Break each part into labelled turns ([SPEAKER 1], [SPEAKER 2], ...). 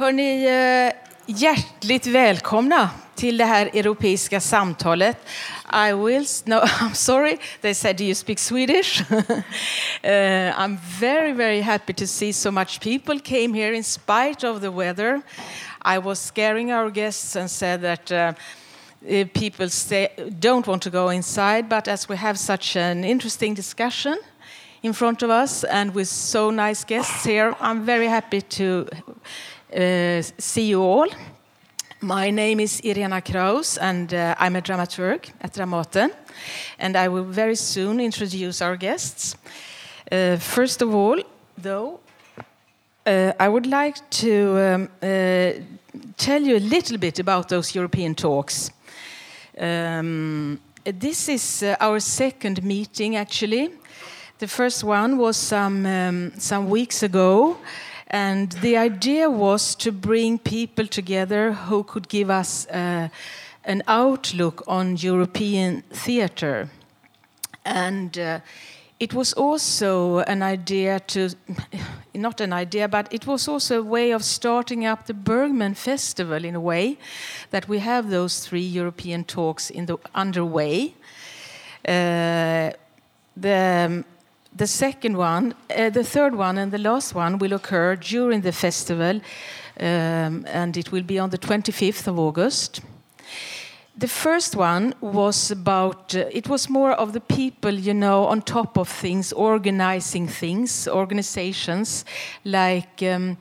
[SPEAKER 1] Hörni, eh, hjärtligt välkomna till det här europeiska samtalet. I will, no, I'm sorry, they said, do you speak Swedish? uh, I'm very, very happy to see so much people came here in spite of the weather. I was scaring our guests and said that uh, eh, people stay, don't want to go inside, but as we have such an interesting discussion in front of us and with so nice guests here, I'm very happy to uh, see you all. My name is Irena Kraus, and uh, I'm a dramaturg at Dramaten. And I will very soon introduce our guests. Uh, first of all, though, I would like to um, tell you a little bit about those European talks. Um, this is our second meeting, actually. The first one was some, um, some weeks ago and the idea was to bring people together who could give us uh, an outlook on European theatre. And uh, it was also an idea to, not an idea, but it was also a way of starting up the Bergman Festival in a way that we have those three European talks in the underway. Uh, the the second one, uh, the third one, and the last one will occur during the festival, um, and it will be on the 25th of August. The first one was about, uh, it was more of the people, you know, on top of things, organizing things, organizations, like um,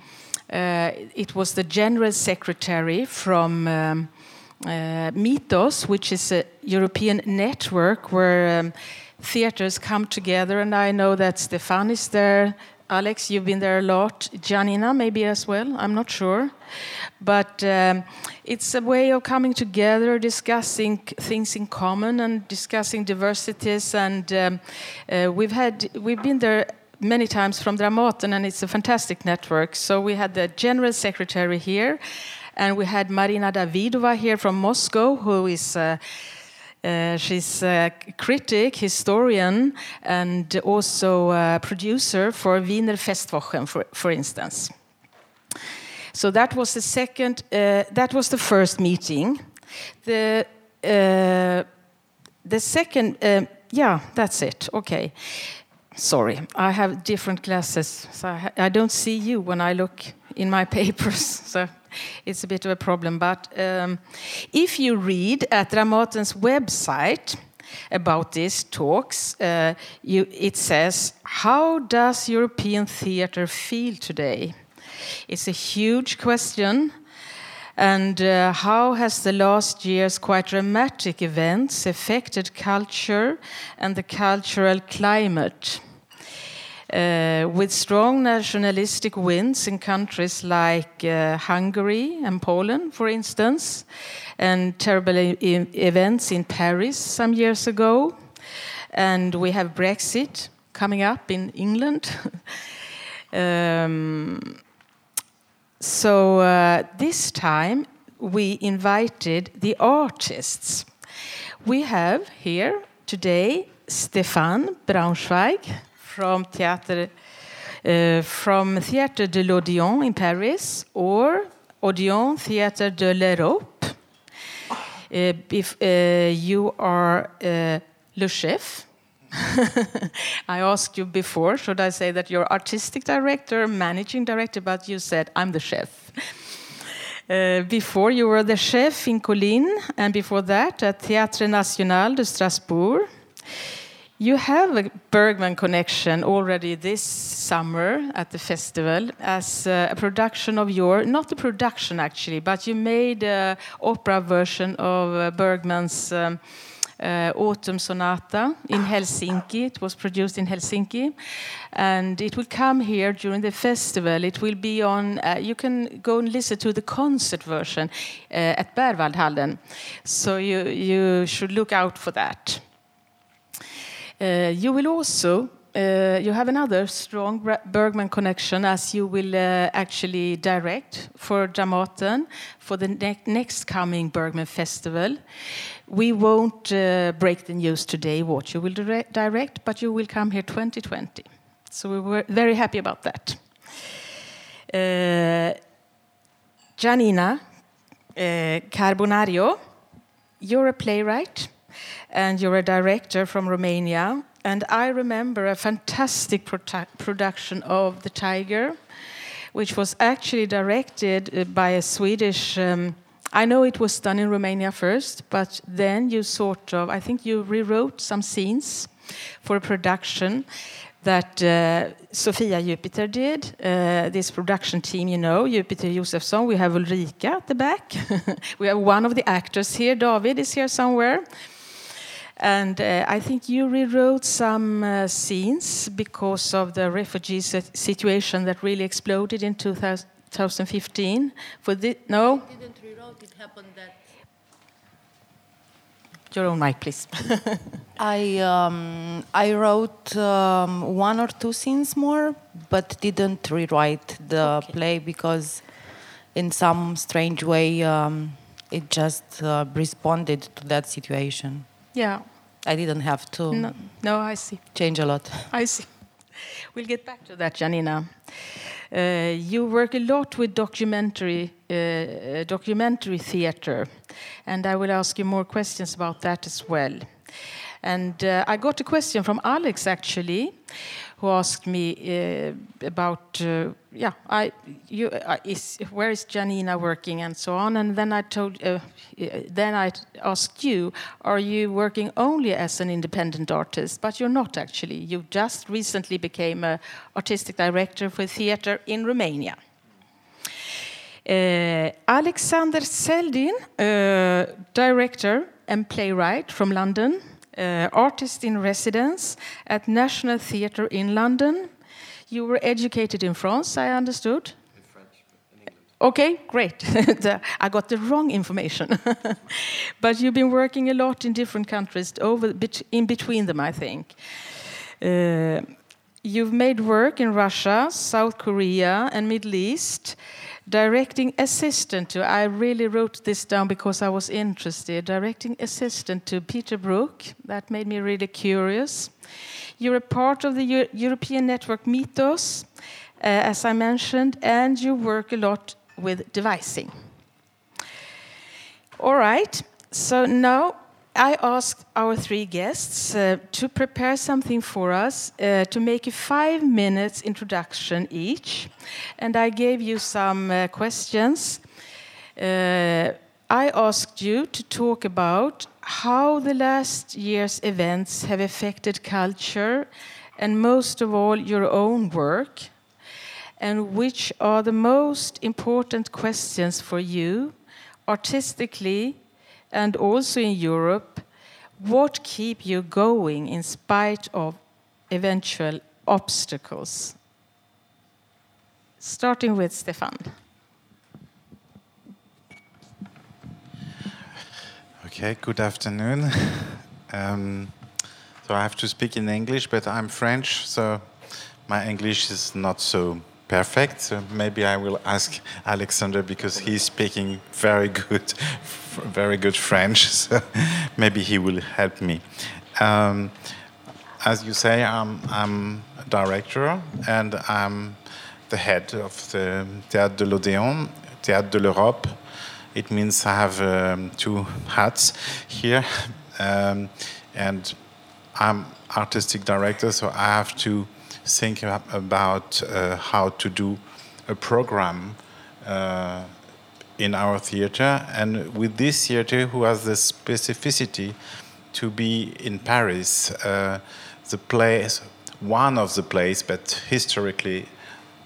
[SPEAKER 1] uh, it was the general secretary from um, uh, Mythos, which is a European network where um, theaters come together, and I know that Stefan is there. Alex, you've been there a lot. Gianina, maybe as well. I'm not sure, but um, it's a way of coming together, discussing things in common, and discussing diversities. And um, uh, we've had we've been there many times from Dramaten, and it's a fantastic network. So we had the general secretary here, and we had Marina Davidova here from Moscow, who is. Uh, uh, she's a critic, historian, and also a producer for Wiener Festwochen, for, for instance. So that was the second. Uh, that was the first meeting. The uh, the second. Uh, yeah, that's it. Okay. Sorry, I have different glasses, so I, I don't see you when I look in my papers. So it's a bit of a problem. But um, if you read at Dramaten's website about these talks, uh, you, it says, How does European theatre feel today? It's a huge question. And uh, how has the last year's quite dramatic events affected culture and the cultural climate? Uh, with strong nationalistic winds in countries like uh, Hungary and Poland, for instance, and terrible events in Paris some years ago. And we have Brexit coming up in England. um, so uh, this time we invited the artists. We have here today Stefan Braunschweig from Theatre uh, from Theatre de l'Odéon in Paris or Odeon Theatre de l'Europe. Uh, if uh, you are le chef, I asked you before, should I say that you're artistic director, managing director, but you said I'm the chef. Uh, before you were the chef in Colline, and before that at Théâtre National de Strasbourg. You have a Bergman connection already this summer at the festival as a production of your, not a production actually, but you made an opera version of uh, Bergman's um, uh, Autumn Sonata in Helsinki. It was produced in Helsinki. And it will come here during the festival. It will be on, uh, you can go and listen to the concert version uh, at Berwaldhallen. So you, you should look out for that. Uh, you will also uh, you have another strong Bergman connection as you will uh, actually direct for Dramaten for the ne next coming Bergman Festival. We won't uh, break the news today what you will dire direct, but you will come here 2020. So we were very happy about that. Uh, Gianina uh, Cărbunariu, you're a playwright and you're a director from Romania. And I remember a fantastic produ production of The Tiger, which was actually directed uh, by a Swedish. Um, I know it was done in Romania first, but then you sort of, I think you rewrote some scenes for a production that uh, Sofia Jupiter did. Uh, this production team, you know, Jupiter Josefsson. We have Ulrika at the back. we have one of the actors here. David is here somewhere. And uh, I think you rewrote some uh, scenes because of the refugee situation that really exploded in 2015. For the, no?
[SPEAKER 2] I didn't rewrote. It happened that
[SPEAKER 1] your own mic, please.
[SPEAKER 2] I um, I wrote um, one or two scenes more, but didn't rewrite the okay. play because, in some strange way, um, it just uh, responded to that situation.
[SPEAKER 1] Yeah.
[SPEAKER 2] I didn't have to.
[SPEAKER 1] No, no, I see.
[SPEAKER 2] Change a lot.
[SPEAKER 1] I see. We'll get back to that, Gianina. Uh, you work a lot with documentary, uh, uh, documentary theater, and I will ask you more questions about that as well. And uh, I got a question from Alex actually, who asked me uh, about, uh, yeah, I, you, uh, is, where is Janina working and so on. And then I told, then I asked you, are you working only as an independent artist? But you're not actually. You just recently became a artistic director for theater in Romania. Uh, Alexander Zeldin, uh, director and playwright from London, uh, artist in residence at National Theatre in London. You were educated in France, I understood.
[SPEAKER 3] In French, in England.
[SPEAKER 1] Okay, great. I got the wrong information. but you've been working a lot in different countries, over in between them, I think. Uh, you've made work in Russia, South Korea, and Middle East directing assistant to, I really wrote this down because I was interested, directing assistant to Peter Brook. That made me really curious. You're a part of the Euro European network Mythos, uh, as I mentioned, and you work a lot with devising. All right, so now I asked our three guests uh, to prepare something for us, uh, to make a five minutes introduction each. And I gave you some uh, questions. Uh, I asked you to talk about how the last year's events have affected culture and, most of all, your own work, and which are the most important questions for you artistically and also in Europe, what keep you going in spite of eventual obstacles? Starting with Stefan.
[SPEAKER 3] Okay, good afternoon. Um, so I have to speak in English, but I'm French, so my English is not so perfect. So maybe I will ask Alexander because he's speaking very good, very good French. So maybe he will help me. Um, as you say, I'm, I'm a director and I'm the head of the Théâtre de l'Odéon, Théâtre de l'Europe. It means I have um, two hats here, um, and I'm artistic director, so I have to think about uh, how to do a program uh, in our theater. And with this theater, who has the specificity to be in Paris, uh, the place, one of the places, but historically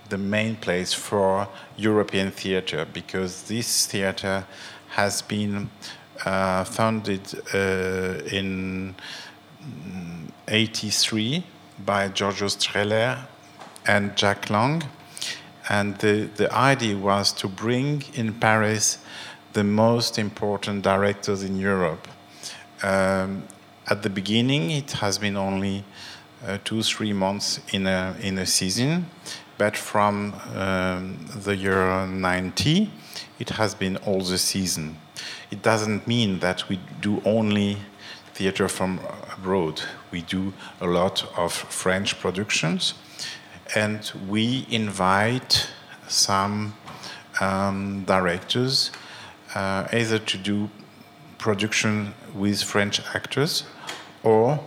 [SPEAKER 3] the main place for European theater, because this theater has been uh, founded uh, in 83 by Giorgio Strehler and Jack Lang. And the, the idea was to bring in Paris the most important directors in Europe. Um, at the beginning, it has been only uh, two, three months in a, in a season, but from um, the year 90, it has been all the season. It doesn't mean that we do only theater from abroad. We do a lot of French productions, and we invite some um, directors, uh, either to do production with French actors or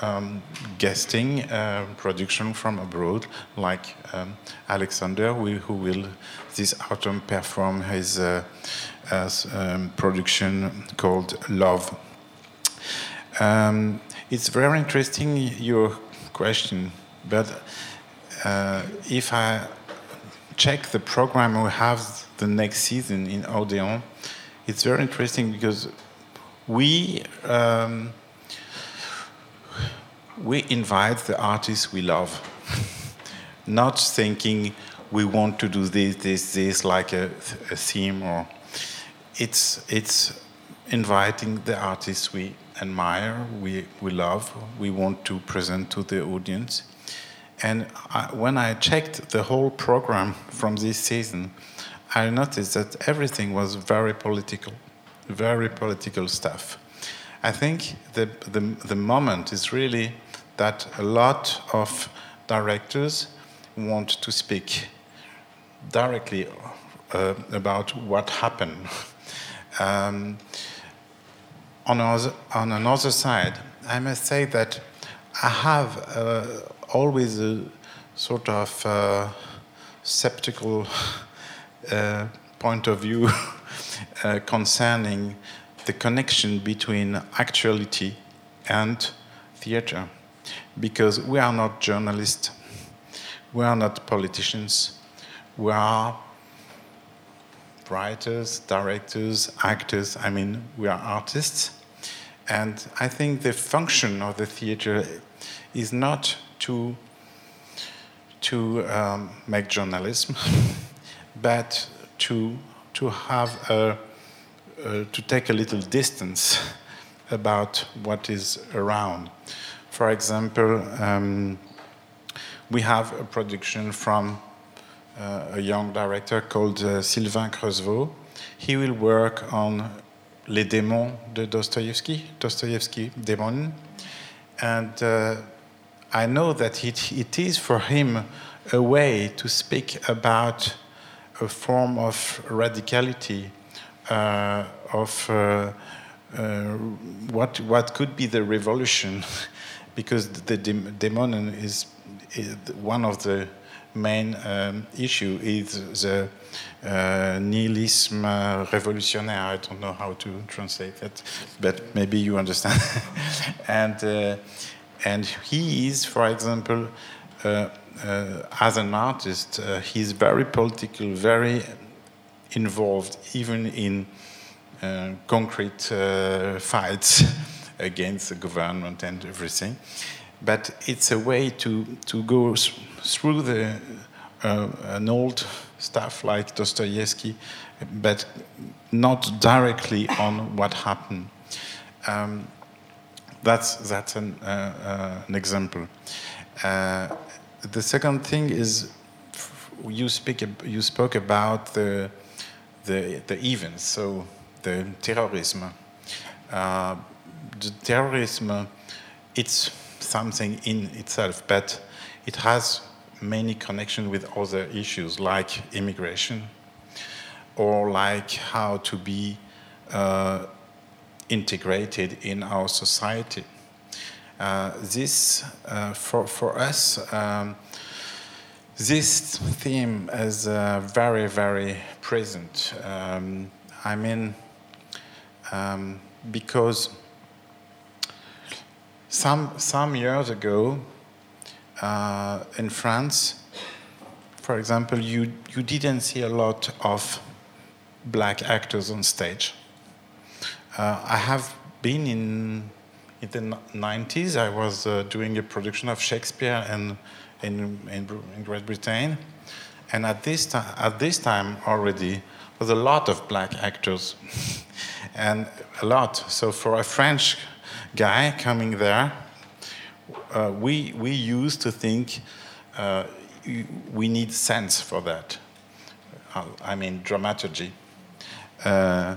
[SPEAKER 3] um, guesting uh, production from abroad, like um, Alexander, who, will this autumn perform his uh, um, production called Love. Um, it's very interesting your question, but uh, if I check the program we have the next season in Odeon, it's very interesting because we um, we invite the artists we love, not thinking we want to do this, this, this, like a, a theme, or it's it's inviting the artists we admire, we we love, we want to present to the audience. And I, when I checked the whole program from this season, I noticed that everything was very political, very political stuff. I think the, the, the moment is really that a lot of directors want to speak directly uh, about what happened. um, on, other, on another side, I must say that I have uh, always a sort of uh, skeptical uh, point of view uh, concerning the connection between actuality and theater. Because we are not journalists, we are not politicians, we are writers, directors, actors, I mean, we are artists. And I think the function of the theater is not to, to um, make journalism, but to, to have a, uh, to take a little distance about what is around. For example, um, we have a production from a young director called uh, Sylvain Creuzevault. He will work on Les démons de Dostoevsky, Dostoevsky Demon. And uh, I know that it, it is for him a way to speak about a form of radicality, uh, of uh, uh, what, what could be the revolution because the demon is, is, one of the main um, issue is the uh, nihilism uh, revolutionnaire. I don't know how to translate that, but maybe you understand. and uh, and he is, for example, uh, uh, as an artist, uh, he's very political, very involved, even in concrete fights. against the government and everything. But it's a way to, to go through the, uh, an old stuff like Dostoevsky, but not directly on what happened. Um, that's that's an, uh, uh, an example. Uh, the second thing is you speak you spoke about the the, the events, so the terrorism. Uh, the terrorism, it's something in itself, but it has many connection with other issues like immigration or like how to be uh, integrated in our society. Uh, this, uh, for, for us, um, this theme is uh, very, very present. Um, I mean, um, because some, some years ago, uh, in France, for example, you, you didn't see a lot of black actors on stage. Uh, I have been in, in the 90s, I was uh, doing a production of Shakespeare in, in, in, in Great Britain. And at this, time, at this time already, was a lot of black actors. and a lot. So for a French guy coming there, uh, we, we used to think uh, we need sense for that. Uh, I mean, dramaturgy. Uh,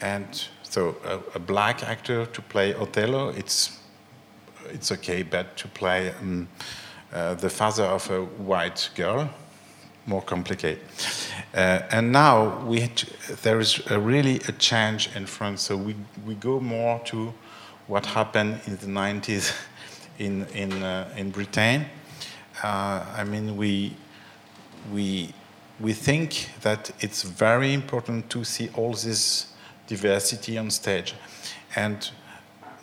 [SPEAKER 3] and so a, a, black actor to play Othello, it's, it's okay, but to play um, uh, the father of a white girl, more complicated. Uh, and now we there is a really a change in France. So we, we go more to what happened in the 90s in, in, uh, in Britain. Uh, I mean, we, we, we think that it's very important to see all this diversity on stage. And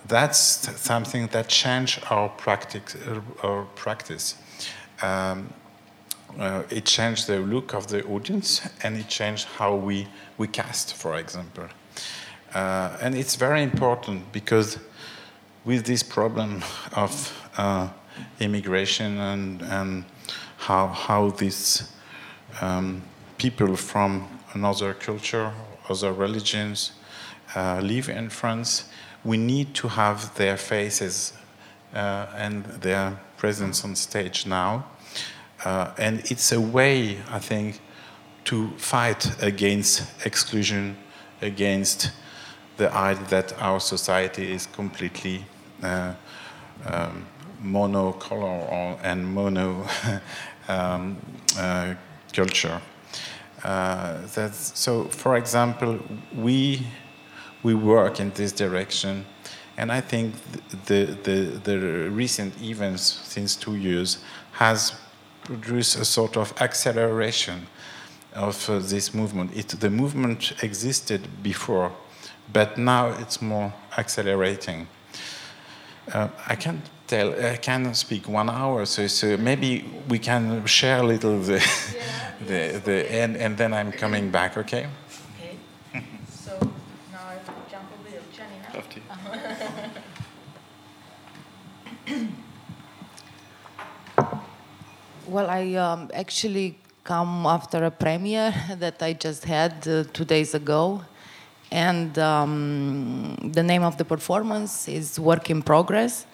[SPEAKER 3] that's something that changed our practice. Our practice. Um, uh, it changed the look of the audience and it changed how we, we cast, for example. Uh, and it's very important because with this problem of uh, immigration and, and how, how these um, people from another culture, other religions uh, live in France, we need to have their faces uh, and their presence on stage now. Uh, and it's a way, I think, to fight against exclusion, against the idea that our society is completely um, monocolor and mono um, uh, culture. Uh, so, for example, we we work in this direction, and I think the the, the recent events since two years has produced a sort of acceleration of uh, this movement. It, the movement existed before, but now it's more accelerating. Uh, I can't tell. I can speak one hour, so, so maybe we can share a little the, yeah. the, the and, and then I'm coming back. Okay.
[SPEAKER 1] Okay. so now I jump over there, Jenny.
[SPEAKER 2] well, I um, actually come after a premiere that I just had uh, two days ago and um, the name of the performance is Work in Progress.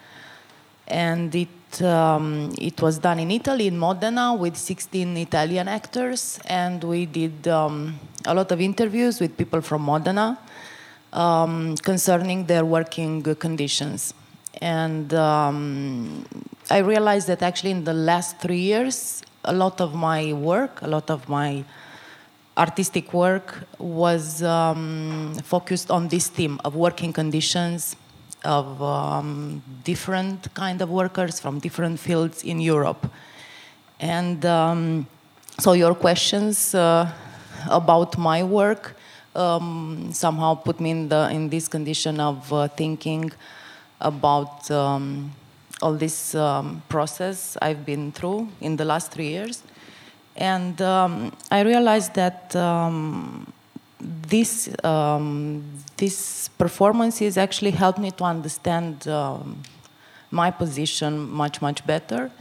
[SPEAKER 2] And it, um, it was done in Italy, in Modena, with 16 Italian actors. And we did um, a lot of interviews with people from Modena um, concerning their working conditions. And um, I realized that actually in the last three years, a lot of my work, a lot of my artistic work was um, focused on this theme of working conditions of um, different kind of workers from different fields in Europe. And um, so your questions uh, about my work um, somehow put me in, the, in this condition of uh, thinking about um, all this um, process I've been through in the last three years. And um, I realized that um, this um, this performances actually helped me to understand um, my position much much better,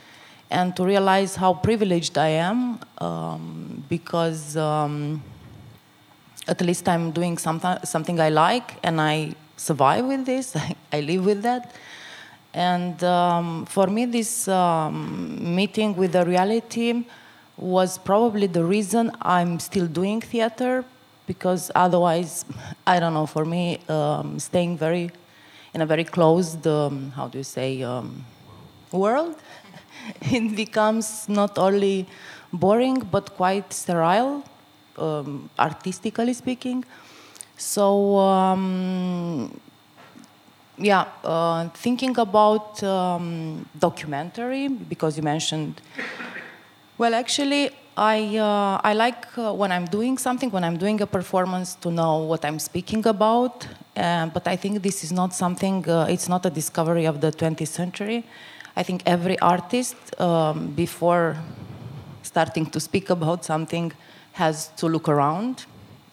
[SPEAKER 2] and to realize how privileged I am um, because um, at least I'm doing something something I like and I survive with this. I live with that. And for me, this meeting with the reality was probably the reason I'm still doing theater because otherwise, I don't know, for me, um, staying very in a very closed, um, how do you say, um, world, it becomes not only boring but quite sterile, um, artistically speaking. So, um, yeah, uh, thinking about um, documentary, because you mentioned well, actually, I, uh, I like uh, when I'm doing something, when I'm doing a performance, to know what I'm speaking about. Uh, but I think this is not something, uh, it's not a discovery of the 20th century. I think every artist, um, before starting to speak about something, has to look around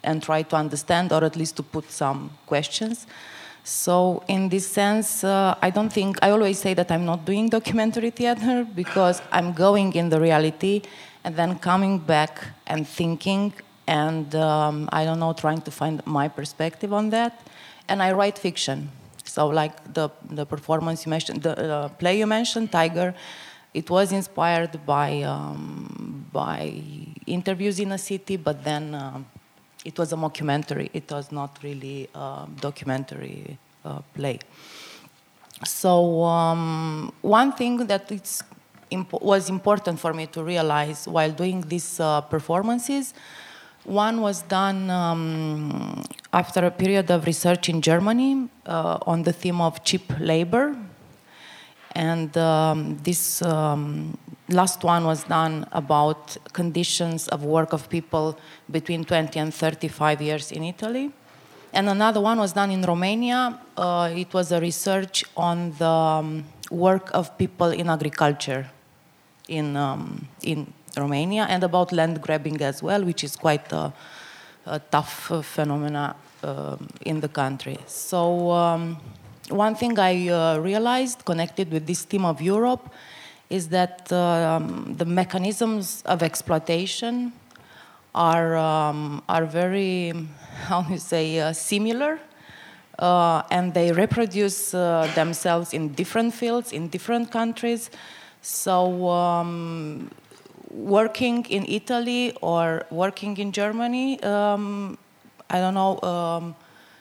[SPEAKER 2] and try to understand, or at least to put some questions. So in this sense, uh, I don't think I always say that I'm not doing documentary theater because I'm going in the reality and then coming back and thinking and um, I don't know, trying to find my perspective on that. And I write fiction. So like the the performance you mentioned, the uh, play you mentioned, Tiger, it was inspired by um, by interviews in a city, but then. Uh, it was a mockumentary. It was not really a documentary uh, play. So um, one thing that it's imp- was important for me to realize while doing these uh, performances. One was done um, after a period of research in Germany uh, on the theme of cheap labor. And um, this um, last one was done about conditions of work of people between 20 and 35 years in Italy. And another one was done in Romania. Uh, it was a research on the um, work of people in agriculture in, um, in Romania and about land grabbing as well, which is quite a, a tough uh, phenomena uh, in the country. So, um, one thing I uh, realized connected with this theme of Europe is that um, the mechanisms of exploitation are, um, are very, how do you say, uh, similar. Uh, and they reproduce uh, themselves in different fields, in different countries. So, um, working in Italy or working in Germany, um, I don't know, um,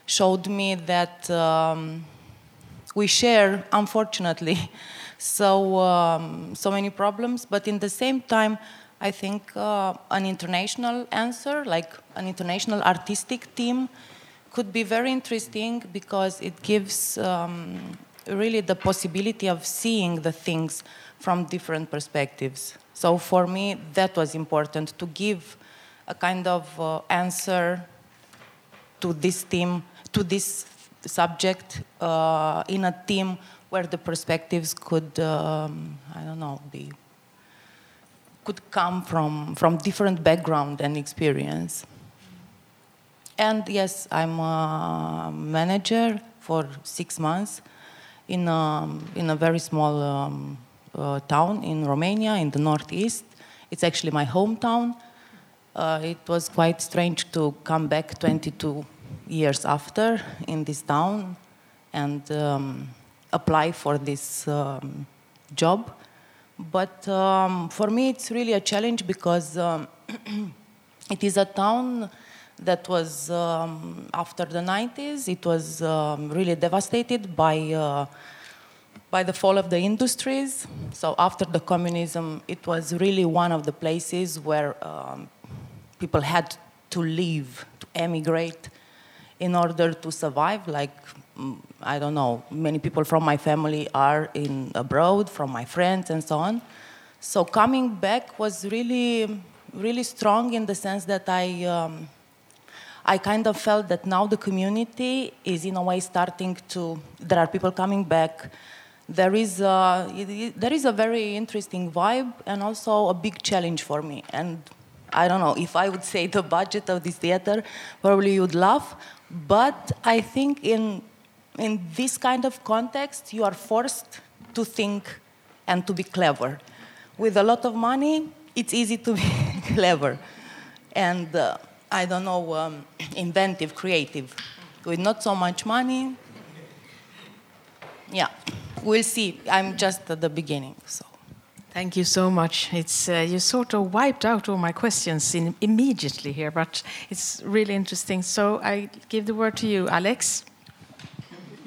[SPEAKER 2] showed me that um, we share, unfortunately, so um, so many problems. But in the same time, I think uh, an international answer, like an international artistic team, could be very interesting because it gives um, really the possibility of seeing the things from different perspectives. So for me, that was important to give a kind of uh, answer to this team, to this subject uh, in a team where the perspectives could, um, I don't know, be could come from from different background and experience. And yes, I'm a manager for six months in a, in a very small um, uh, town in Romania, in the northeast. It's actually my hometown. Uh, it was quite strange to come back 22 years after in this town and um, apply for this um, job. But um, for me, it's really a challenge because um, it is a town that was um, after the 90s. It was um, really devastated by uh, by the fall of the industries. So after the communism, it was really one of the places where people had to leave, to emigrate, in order to survive. Like I don't know, many people from my family are in abroad, from my friends and so on. So coming back was really, really strong in the sense that I. Um, I kind of felt that now the community is in a way starting to. There are people coming back there is a, there is a very interesting vibe and also a big challenge for me. And I don't know if I would say the budget of this theater, probably you'd laugh. But I think in in this kind of context, you are forced to think and to be clever. With a lot of money, it's easy to be clever, and uh, I don't know, um, inventive, creative. With not so much money, yeah we'll see. I'm just at the beginning, so.
[SPEAKER 1] Thank you so much. It's uh, you sort of wiped out all my questions in, immediately here, but it's really interesting. So I give the word to you, Alex.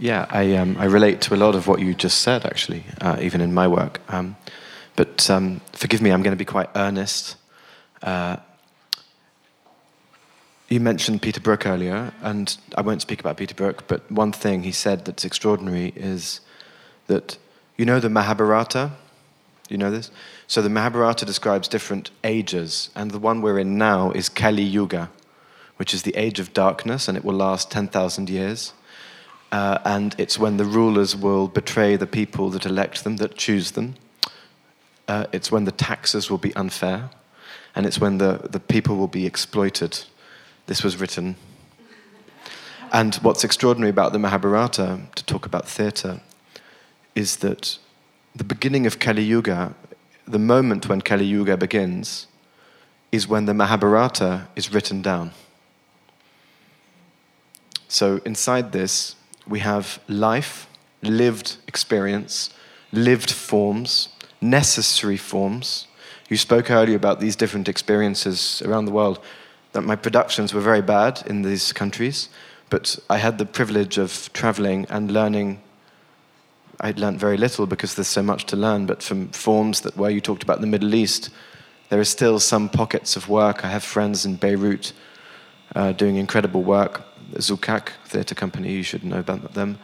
[SPEAKER 4] Yeah, I um, I relate to a lot of what you just said, actually, uh, even in my work. Um, but um, forgive me, I'm going to be quite earnest. Uh, you mentioned Peter Brook earlier, and I won't speak about Peter Brook, but one thing he said that's extraordinary is that you know the Mahabharata? You know this? So the Mahabharata describes different ages, and the one we're in now is Kali Yuga, which is the age of darkness, and it will last 10,000 years. Uh, and it's when the rulers will betray the people that elect them, that choose them. Uh, it's when the taxes will be unfair, and it's when the, the people will be exploited. This was written. And what's extraordinary about the Mahabharata, to talk about theatre, is that the beginning of Kali Yuga, the moment when Kali Yuga begins, is when the Mahabharata is written down. So inside this, we have life, lived experience, lived forms, necessary forms. You spoke earlier about these different experiences around the world, that my productions were very bad in these countries, but I had the privilege of traveling and learning I learned very little because there's so much to learn. But from forms that where you talked about the Middle East, there are still some pockets of work. I have friends in Beirut uh, doing incredible work. Zoukak Theatre Company, you should know about them.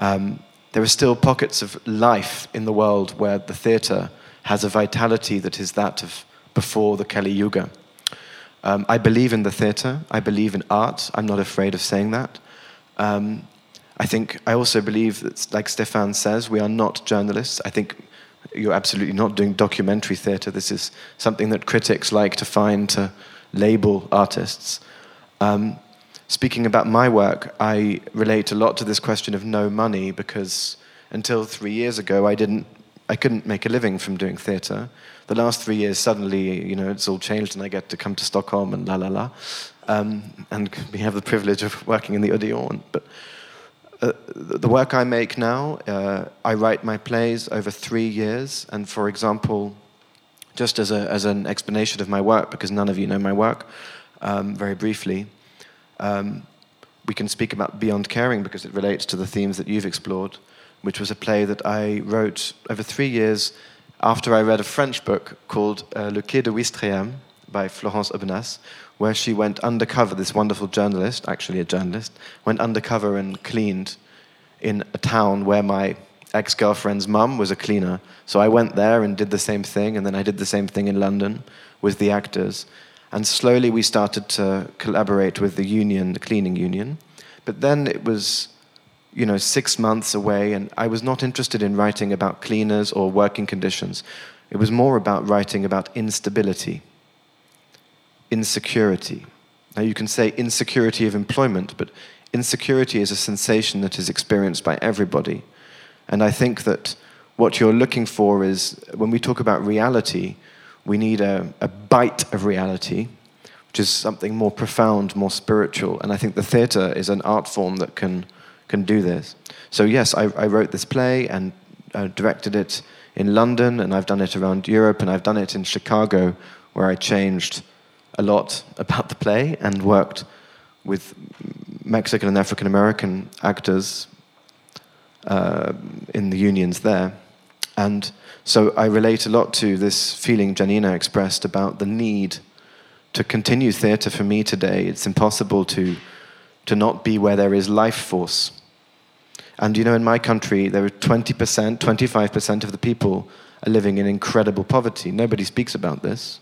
[SPEAKER 4] Um, there are still pockets of life in the world where the theatre has a vitality that is that of before the Kali Yuga. Um, I believe in the theatre. I believe in art. I'm not afraid of saying that. Um, I think I also believe that, like Stefan says, we are not journalists. I think you're absolutely not doing documentary theatre. This is something that critics like to find to label artists. Um, speaking about my work, I relate a lot to this question of no money because until three years ago, I didn't, I couldn't make a living from doing theatre. The last three years, suddenly, you know, it's all changed, and I get to come to Stockholm and la la la, um, and we have the privilege of working in the Odeon. But uh, the work I make now, uh, I write my plays over three years, and for example, just as, a, as an explanation of my work, because none of you know my work, um, very briefly, um, we can speak about Beyond Caring because it relates to the themes that you've explored, which was a play that I wrote over three years after I read a French book called uh, Le Quai de Ouistreham by Florence Aubenas, where she went undercover, this wonderful journalist, actually a journalist, went undercover and cleaned in a town where my ex girlfriend's mum was a cleaner. So I went there and did the same thing, and then I did the same thing in London with the actors. And slowly we started to collaborate with the union, the cleaning union. But then it was, you know, six months away, and I was not interested in writing about cleaners or working conditions. It was more about writing about instability, insecurity. Now, you can say insecurity of employment, but insecurity is a sensation that is experienced by everybody. And I think that what you're looking for is when we talk about reality, we need a, a bite of reality, which is something more profound, more spiritual. And I think the theatre is an art form that can, can do this. So, yes, I, I wrote this play and uh, directed it in London, and I've done it around Europe, and I've done it in Chicago, where I changed a lot about the play and worked with Mexican and African American actors uh, in the unions there. And so I relate a lot to this feeling Gianina expressed about the need to continue theatre for me today. It's impossible to, to not be where there is life force. And you know, in my country, there are 20%, 25% of the people are living in incredible poverty. Nobody speaks about this.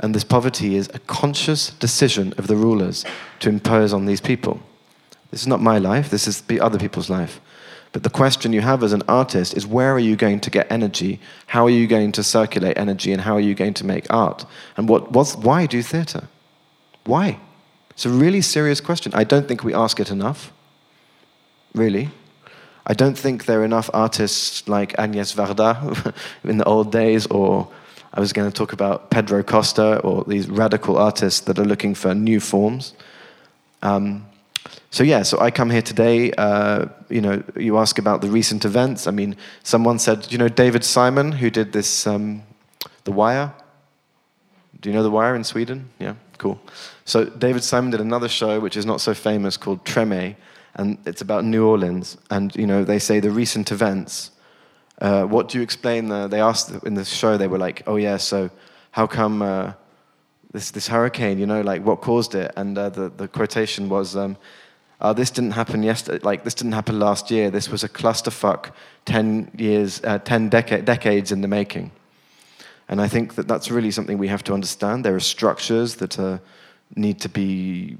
[SPEAKER 4] And this poverty is a conscious decision of the rulers to impose on these people. This is not my life, this is other people's life. But the question you have as an artist is where are you going to get energy? How are you going to circulate energy? And how are you going to make art? And what, what's, why do theatre? Why? It's a really serious question. I don't think we ask it enough. Really. I don't think there are enough artists like Agnes Varda in the old days, or I was going to talk about Pedro Costa, or these radical artists that are looking for new forms. Um, so yeah, so I come here today. Uh, you know, you ask about the recent events. I mean, someone said, you know, David Simon, who did this, um, The Wire. Do you know The Wire in Sweden? Yeah, cool. So David Simon did another show which is not so famous called Treme, and it's about New Orleans. And you know, they say the recent events. Uh, what do you explain? The, they asked in the show. They were like, "Oh yeah, so how come?" Uh, this, this hurricane, you know, like what caused it? And uh, the, the quotation was, um, uh, this didn't happen yesterday, like this didn't happen last year. This was a clusterfuck 10 years, uh, 10 deca- decades in the making. And I think that that's really something we have to understand. There are structures that uh, need to be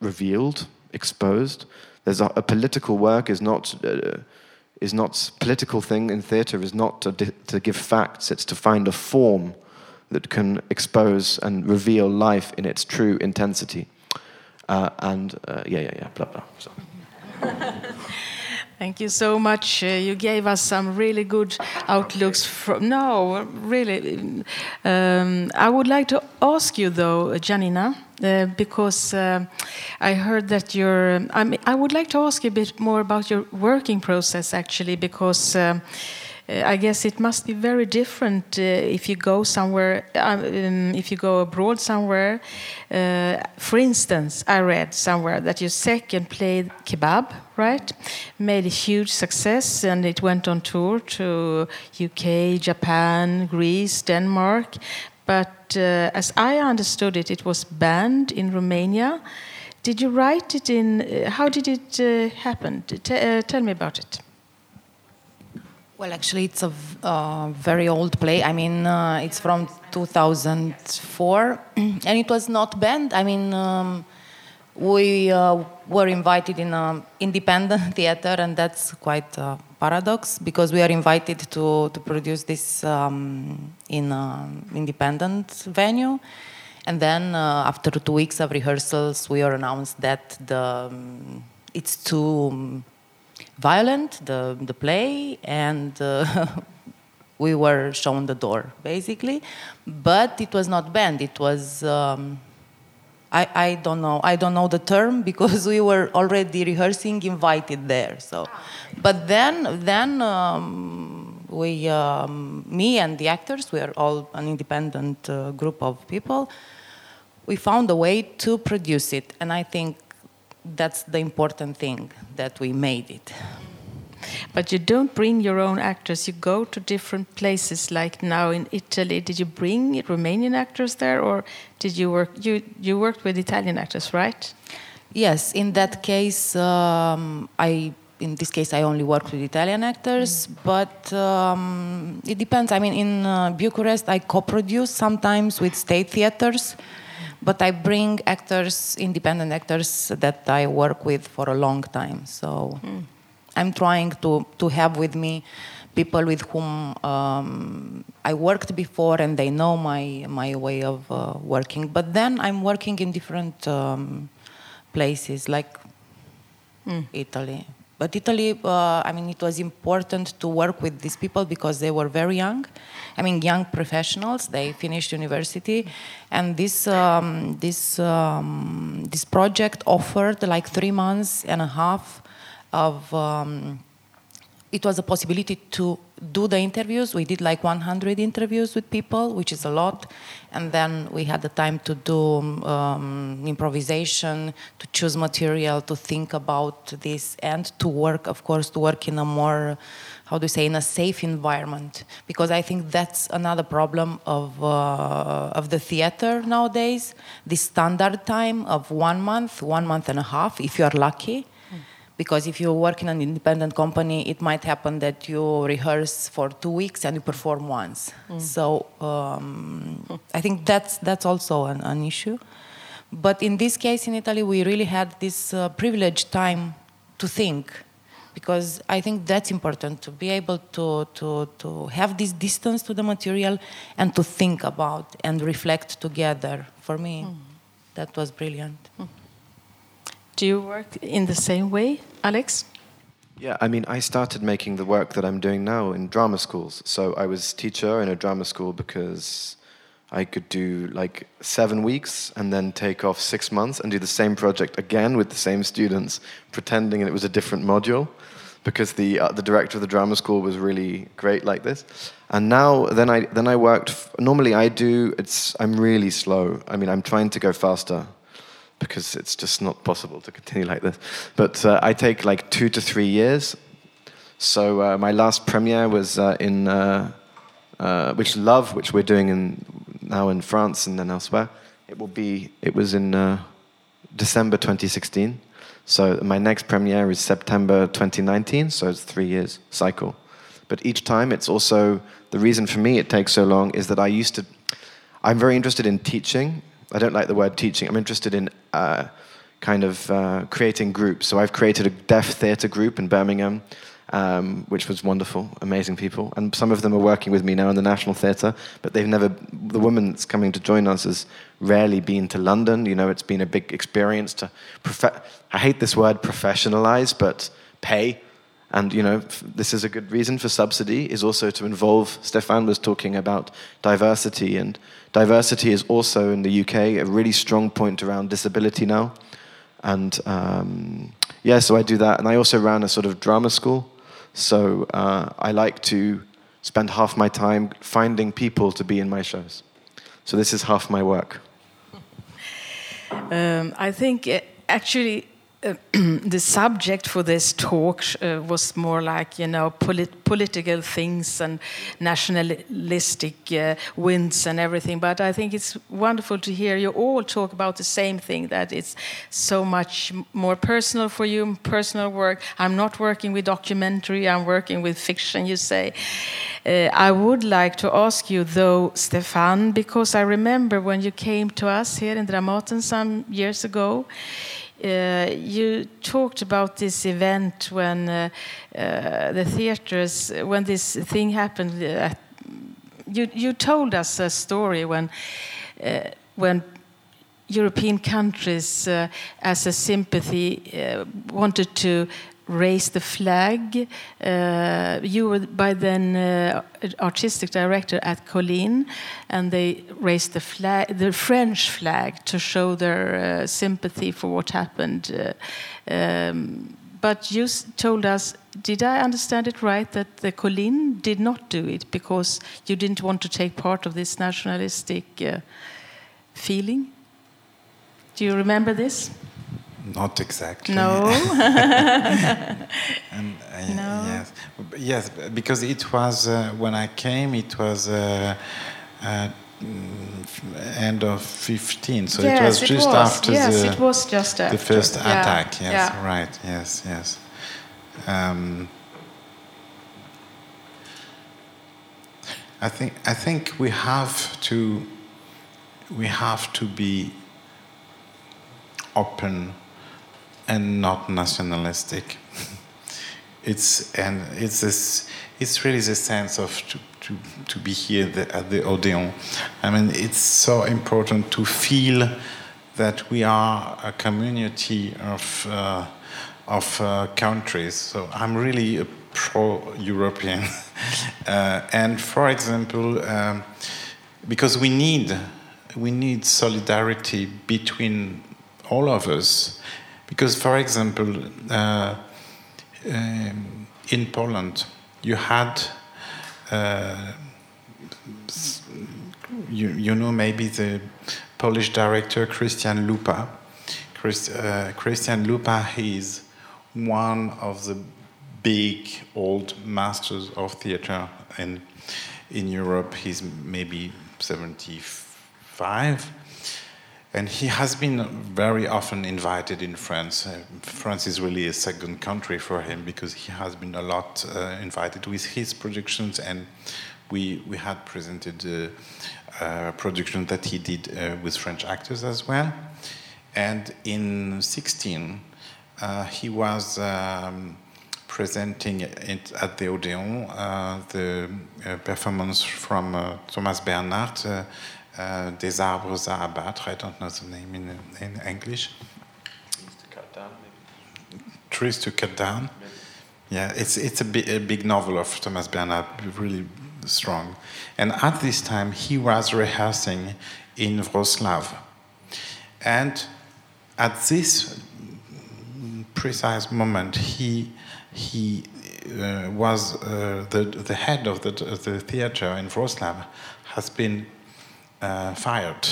[SPEAKER 4] revealed, exposed. There's a, a political work is not uh, is not political thing in theatre is not to, to give facts. It's to find a form that can expose and reveal life in its true intensity. Uh, and uh, yeah, yeah, yeah, blah, blah. So.
[SPEAKER 1] Thank you so much. Uh, you gave us some really good outlooks. From, no, really. Um, I would like to ask you, though, Gianina, uh, because uh, I heard that you're. I, mean, I would like to ask you a bit more about your working process, actually, because. Um, I guess it must be very different uh, if you go somewhere, um, if you go abroad somewhere. Uh, for instance, I read somewhere that your second played Kebab, right? Made a huge success and it went on tour to UK, Japan, Greece, Denmark. But uh, as I understood it, it was banned in Romania. Did you write it in? Uh, how did it uh, happen? T uh, tell me about it.
[SPEAKER 2] Well, actually, it's a uh, very old play. I mean, uh, it's from 2004, and it was not banned. I mean, um, we uh, were invited in an independent theater, and that's quite a paradox because we are invited to, to produce this um, in an independent venue and then uh, after two weeks of rehearsals, we are announced that the um, it's too um, violent, the the play, and uh, we were shown the door basically. But it was not banned. It was. Um, I, I don't know I don't know the term because we were already rehearsing invited there so but then then um, we um, me and the actors we are all an independent uh, group of people we found a way to produce it. And I think that's the important thing that we made it.
[SPEAKER 1] But you don't bring your own actors. You go to different places. Like now in Italy, did you bring Romanian actors there, or did you work? You you worked with Italian actors, right?
[SPEAKER 2] Yes. In that case, um, I in this case I only worked with Italian actors, mm. but um, it depends. I mean, in uh, Bucharest, I co-produce sometimes with state theaters but I bring actors, independent actors that I work with for a long time. So mm. I'm trying to, to have with me people with whom um, I worked before and they know my, my way of uh, working. But then I'm working in different um, places like mm. Italy. But Italy, uh, I mean, it was important to work with these people because they were very young. I mean, young professionals. They finished university, and this um, this um, this project offered like three months and a half of. Um, it was a possibility to do the interviews. We did like 100 interviews with people, which is a lot. And then we had the time to do um, improvisation, to choose material, to think about this, and to work, of course, to work in a more, how do you say, in a safe environment. Because I think that's another problem of, uh, of the theater nowadays. The standard time of one month, one month and a half, if you are lucky because if you work in an independent company, it might happen that you rehearse for two weeks and you perform once. Mm. So um, I think that's that's also an, an, issue. But in this case, in Italy, we really had this uh, privileged time to think, because I think that's important to be able to to to have this distance to the material and to think about and reflect together. For me, mm. that was brilliant. Mm.
[SPEAKER 1] Do you work in the same way, Alex?
[SPEAKER 4] Yeah, I mean, I started making the work that I'm doing now in drama schools. So I was teacher in a drama school because I could do like seven weeks and then take off six months and do the same project again with the same students, pretending it was a different module, because the uh, the director of the drama school was really great like this. And now, then I then I worked. Normally, I do. It's I'm really slow. I mean, I'm trying to go faster because it's just not possible to continue like this. But uh, I take like two to three years. So uh, my last premiere was uh, in uh, uh, which Love, which we're doing in now in France and then elsewhere. It will be. It was in uh, December 2016. So my next premiere is September 2019. So it's three years cycle. But each time, it's also the reason for me it takes so long is that I used to. I'm very interested in teaching I don't like the word teaching. I'm interested in uh, kind of uh, creating groups. So I've created a deaf theatre group in Birmingham, um, which was wonderful, amazing people. And some of them are working with me now in the National Theatre, but they've never, the woman that's coming to join us has rarely been to London. You know, it's been a big experience to, I hate this word professionalize, but pay. And you know, this is a good reason for subsidy is also to involve. Stefan was talking about diversity and Diversity is also in the UK a really strong point around disability now. And um, yeah, so I do that. And I also ran a sort of drama school. So uh, I like to spend half my time finding people to be in my shows. So this is half my work.
[SPEAKER 1] Um, I think uh, actually the subject for this talk uh, was more like you know polit political things and nationalistic uh, winds and everything. But i think it's wonderful to hear you all talk about the same thing that it's so much more personal for you personal work. I'm not working with documentary i'm working with fiction you say. Uh, i would like to ask you though stefan because i remember when you came to us here in dramaten some years ago uh, you talked about this event when uh, uh, the theaters, when this thing happened. Uh, you, you told us a story when, uh, when European countries, uh, as a sympathy, wanted to raise the flag. Uh, you were by then uh, artistic director at Colline, and they raised the flag, the French flag, to show their uh, sympathy for what happened. Uh, um, but you told us, did I understand it right, that the Colline did not do it because you didn't want to take part of this nationalistic uh, feeling? Do you remember this?
[SPEAKER 3] Not exactly.
[SPEAKER 1] No.
[SPEAKER 3] and, uh, no. Yes, yes, because it was uh, when I came. It was. Uh, uh end of 15 so
[SPEAKER 1] yes,
[SPEAKER 3] it was just
[SPEAKER 1] was.
[SPEAKER 3] after
[SPEAKER 1] yes,
[SPEAKER 3] the,
[SPEAKER 1] it was just after.
[SPEAKER 3] the first
[SPEAKER 1] yeah.
[SPEAKER 3] attack yes
[SPEAKER 1] yeah.
[SPEAKER 3] right yes yes um, I think I think we have to we have to be open and not nationalistic. it's and it's this. It's really the sense of to, to, to be here the, at the Odeon. I mean, it's so important to feel that we are a community of uh, of uh, countries. So I'm really a pro-European, uh, and for example, um, because we need we need solidarity between all of us because, for example, uh, um, in Poland, you had, uh, you, you know, maybe the Polish director Krystian Lupa. Uh, Krystian Lupa is one of the big old masters of theater in, in Europe. He's maybe 75 and he has been very often invited in France. Uh, France is really a second country for him because he has been a lot uh, invited with his productions, and we we had presented a, a production that he did uh, with French actors as well. And in 16, uh, he was. Um, presenting it at the Odeon uh, the uh, performance from Thomas Bernhard uh, Des Arbres à Abattre. I don't know the name in, in English.
[SPEAKER 4] Trees to cut down, maybe.
[SPEAKER 3] Trees to cut down. Maybe. Yeah, it's, it's a, bi a big novel of Thomas Bernhard, really strong. And at this time, he was rehearsing in Wroclaw. And at this precise moment, he, he uh, was uh, the, the head of the, the theater in Wroclaw has been uh, fired,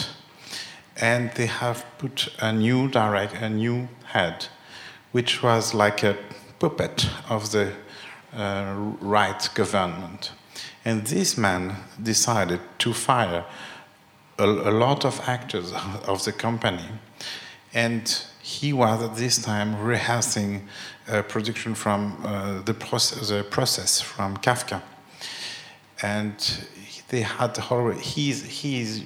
[SPEAKER 3] and they have put a new direct, a new head, which was like a puppet of the uh, right government. And this man decided to fire a, a, lot of actors of the company. And he was at this time rehearsing a production from uh, the, the process from Kafka. And they had horror. He's he's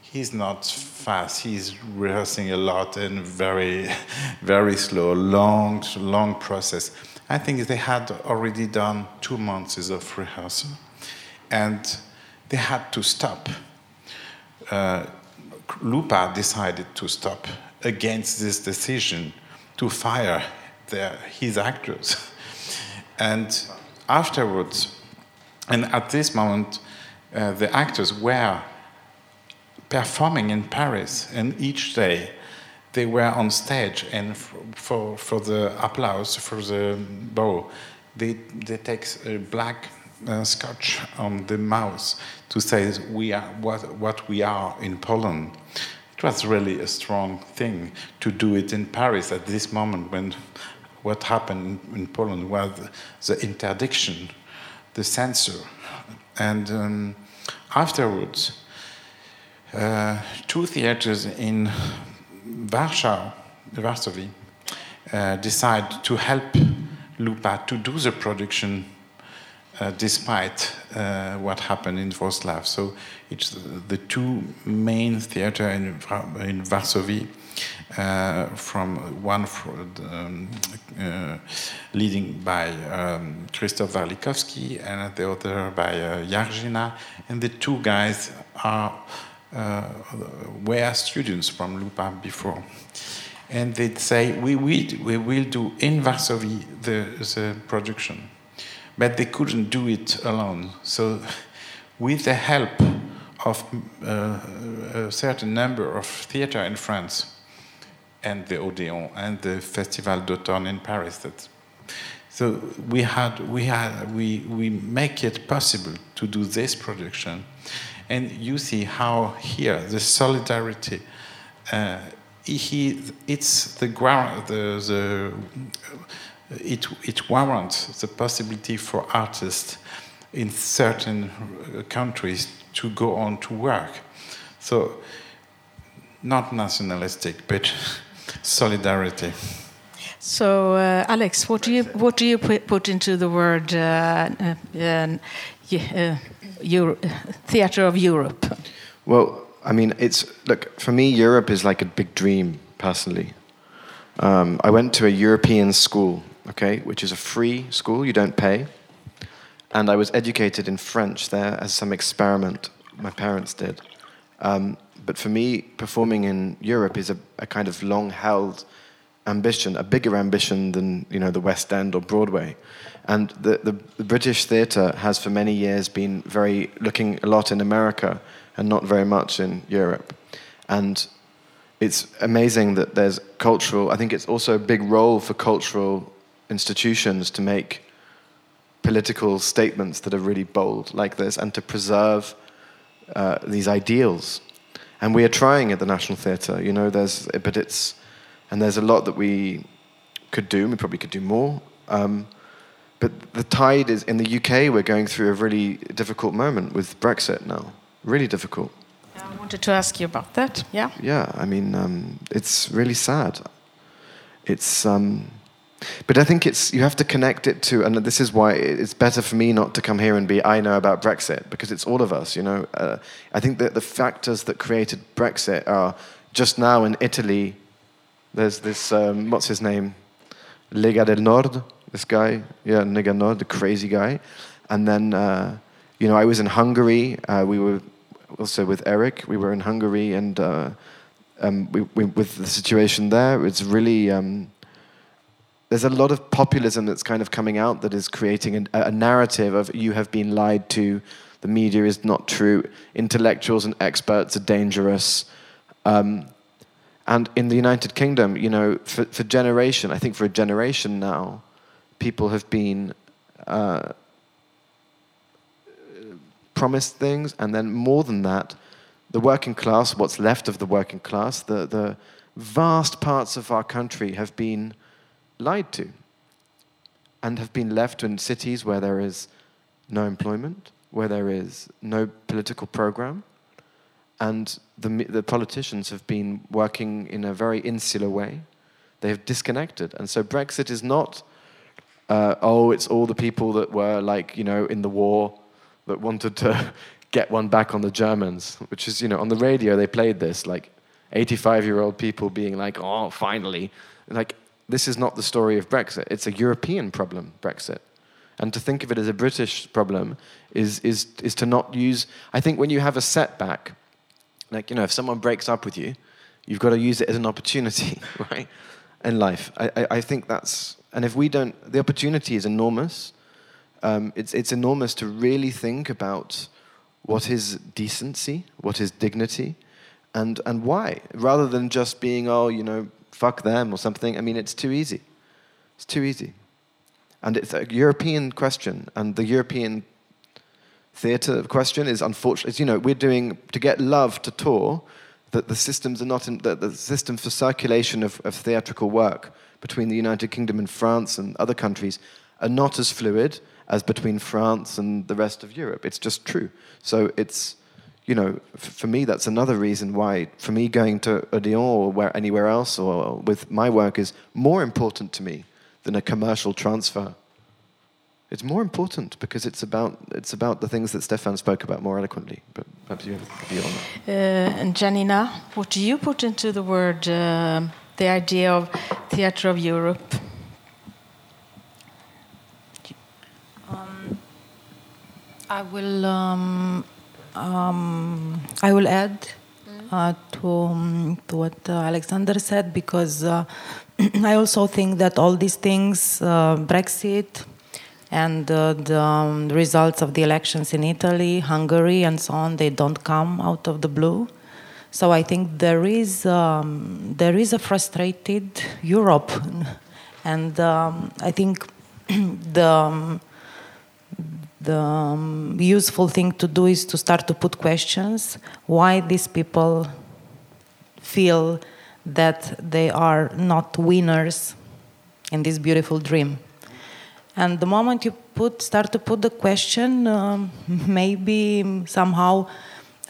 [SPEAKER 3] he's not fast. He's rehearsing a lot and very very slow, long long process. I think they had already done two months of rehearsal, and they had to stop. Uh, Lupa decided to stop against this decision to fire their, his actors. And afterwards, and at this moment, uh, the actors were performing in Paris, and each day they were on stage, and for, for the applause, for the bow, they, they take a black uh, scotch on the mouth to say we are what, what we are in Poland. It was really a strong thing to do it in Paris at this moment when what happened in Poland was the interdiction, the censor. And um, afterwards, uh, two theaters in Warsaw, Varsovie, uh, decide to help Lupa to do the production uh, despite uh, what happened in Wrocław. So it's the two main theater in, in from one um, uh, leading by um, Krzysztof Warlikowski and the other by uh, and the two guys are uh, were students from Lupa before and they'd say, we will, we will do in Varsovie the, the production. But they couldn't do it alone. So, with the help of uh, a certain number of theater in France, and the Odeon, and the Festival d'Automne in Paris, that, so we had, we had, we, we make it possible to do this production. And you see how here the solidarity uh, he, it's the, the, the it, it warrants the possibility for artists in certain countries to go on to work. So, not nationalistic, but solidarity.
[SPEAKER 1] So, uh, Alex, what do you what do you put into the word uh, uh, uh Euro theater of Europe?
[SPEAKER 4] Well, I mean, it's look for me. Europe is like a big dream, personally. Um, I went to a European school, okay, which is a free school. You don't pay, and I was educated in French there as some experiment my parents did. Um, but for me, performing in Europe is a, a kind of long-held ambition, a bigger ambition than you know the West End or Broadway. And the, the, the British theatre has for many years been very looking a lot in America and not very much in Europe. And it's amazing that there's cultural, I think it's also a big role for cultural institutions to make political statements that are really bold like this and to preserve uh, these ideals. And we are trying at the National Theatre, you know, there's, but it's, and there's a lot that we could do, we probably could do more. Um, but the tide is, in the UK, we're going through a really difficult moment with Brexit now really difficult.
[SPEAKER 1] I wanted to ask you about that. Yeah.
[SPEAKER 4] Yeah, I mean, um, it's really sad. It's, um, but I think it's you have to connect it to, and this is why it's better for me not to come here and be I know about Brexit because it's all of us. You know, uh, I think that the factors that created Brexit are just now in Italy. There's this um, what's his name, Lega del Nord. This guy, yeah, Lega Nord, the crazy guy, and then. Uh, you know, I was in Hungary. Uh, we were also with Eric. We were in Hungary, and uh, um, we, we, with the situation there, it's really um, there's a lot of populism that's kind of coming out that is creating a, a, narrative of you have been lied to, the media is not true, intellectuals and experts are dangerous. Um, and in the United Kingdom, you know, for, for generation, I think for a generation now, people have been uh, promised things, and then more than that, the working class, what's left of the working class, the, the vast parts of our country have been lied to and have been left in cities where there is no employment, where there is no political program, and the, the politicians have been working in a very insular way. They have disconnected. And so Brexit is not, uh, oh, it's all the people that were like, you know, in the war that wanted to get one back on the Germans, which is, you know, on the radio they played this, like 85 year old people being like, oh, finally. Like, this is not the story of Brexit. It's a European problem, Brexit. And to think of it as a British problem is, is, is to not use. I think when you have a setback, like, you know, if someone breaks up with you, you've got to use it as an opportunity, right? In life. I, I, I think that's. And if we don't. The opportunity is enormous um, it's, it's enormous to really think about what is decency, what is dignity, and, and why, rather than just being, oh, you know, fuck them or something. I mean, it's too easy. It's too easy. And it's a European question, and the European theatre question is unfortunate. You know, we're doing to get love to tour. That the systems are not in, that the systems for circulation of, of theatrical work between the United Kingdom and France and other countries are not as fluid as between France and the rest of Europe. It's just true. So it's, you know, f- for me, that's another reason why, for me, going to Odeon or where, anywhere else or with my work is more important to me than a commercial transfer. It's more important because it's about, it's about the things that Stefan spoke about more eloquently. But perhaps you have a view on that.
[SPEAKER 1] Uh, and Gianina, what do you put into the word, uh, the idea of theatre of Europe?
[SPEAKER 2] I will um, um, I will add uh, to um, to what uh, Alexander said because uh, I also think that all these things, uh, Brexit, and uh, the um, results of the elections in Italy, Hungary, and so on, they don't come out of the blue. So I think there is um, there is a frustrated Europe, and um, I think the um, the um, useful thing to do is to start to put questions why these people feel that they are not winners in this beautiful dream. And the moment you put start to put the question um, maybe somehow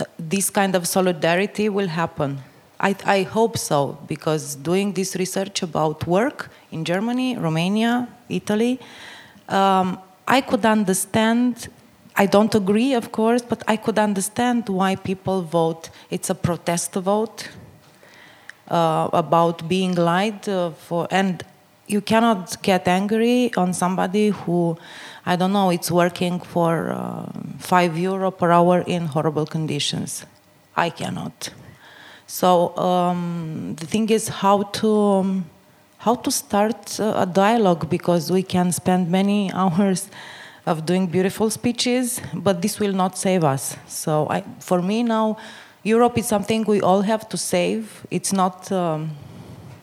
[SPEAKER 2] uh, this kind of solidarity will happen. I, I hope so because doing this research about work in germany romania italy um, I could understand. I don't agree, of course, but I could understand why people vote. It's a protest vote uh, about being lied uh, for, and you cannot get angry on somebody who, I don't know, it's working for uh, five euro per hour in horrible conditions. I cannot. So um, the thing is how to. Um, how to start a dialogue because we can spend many hours of doing beautiful speeches, but this will not save us. So I, for me now, Europe is something we all have to save. It's not, um,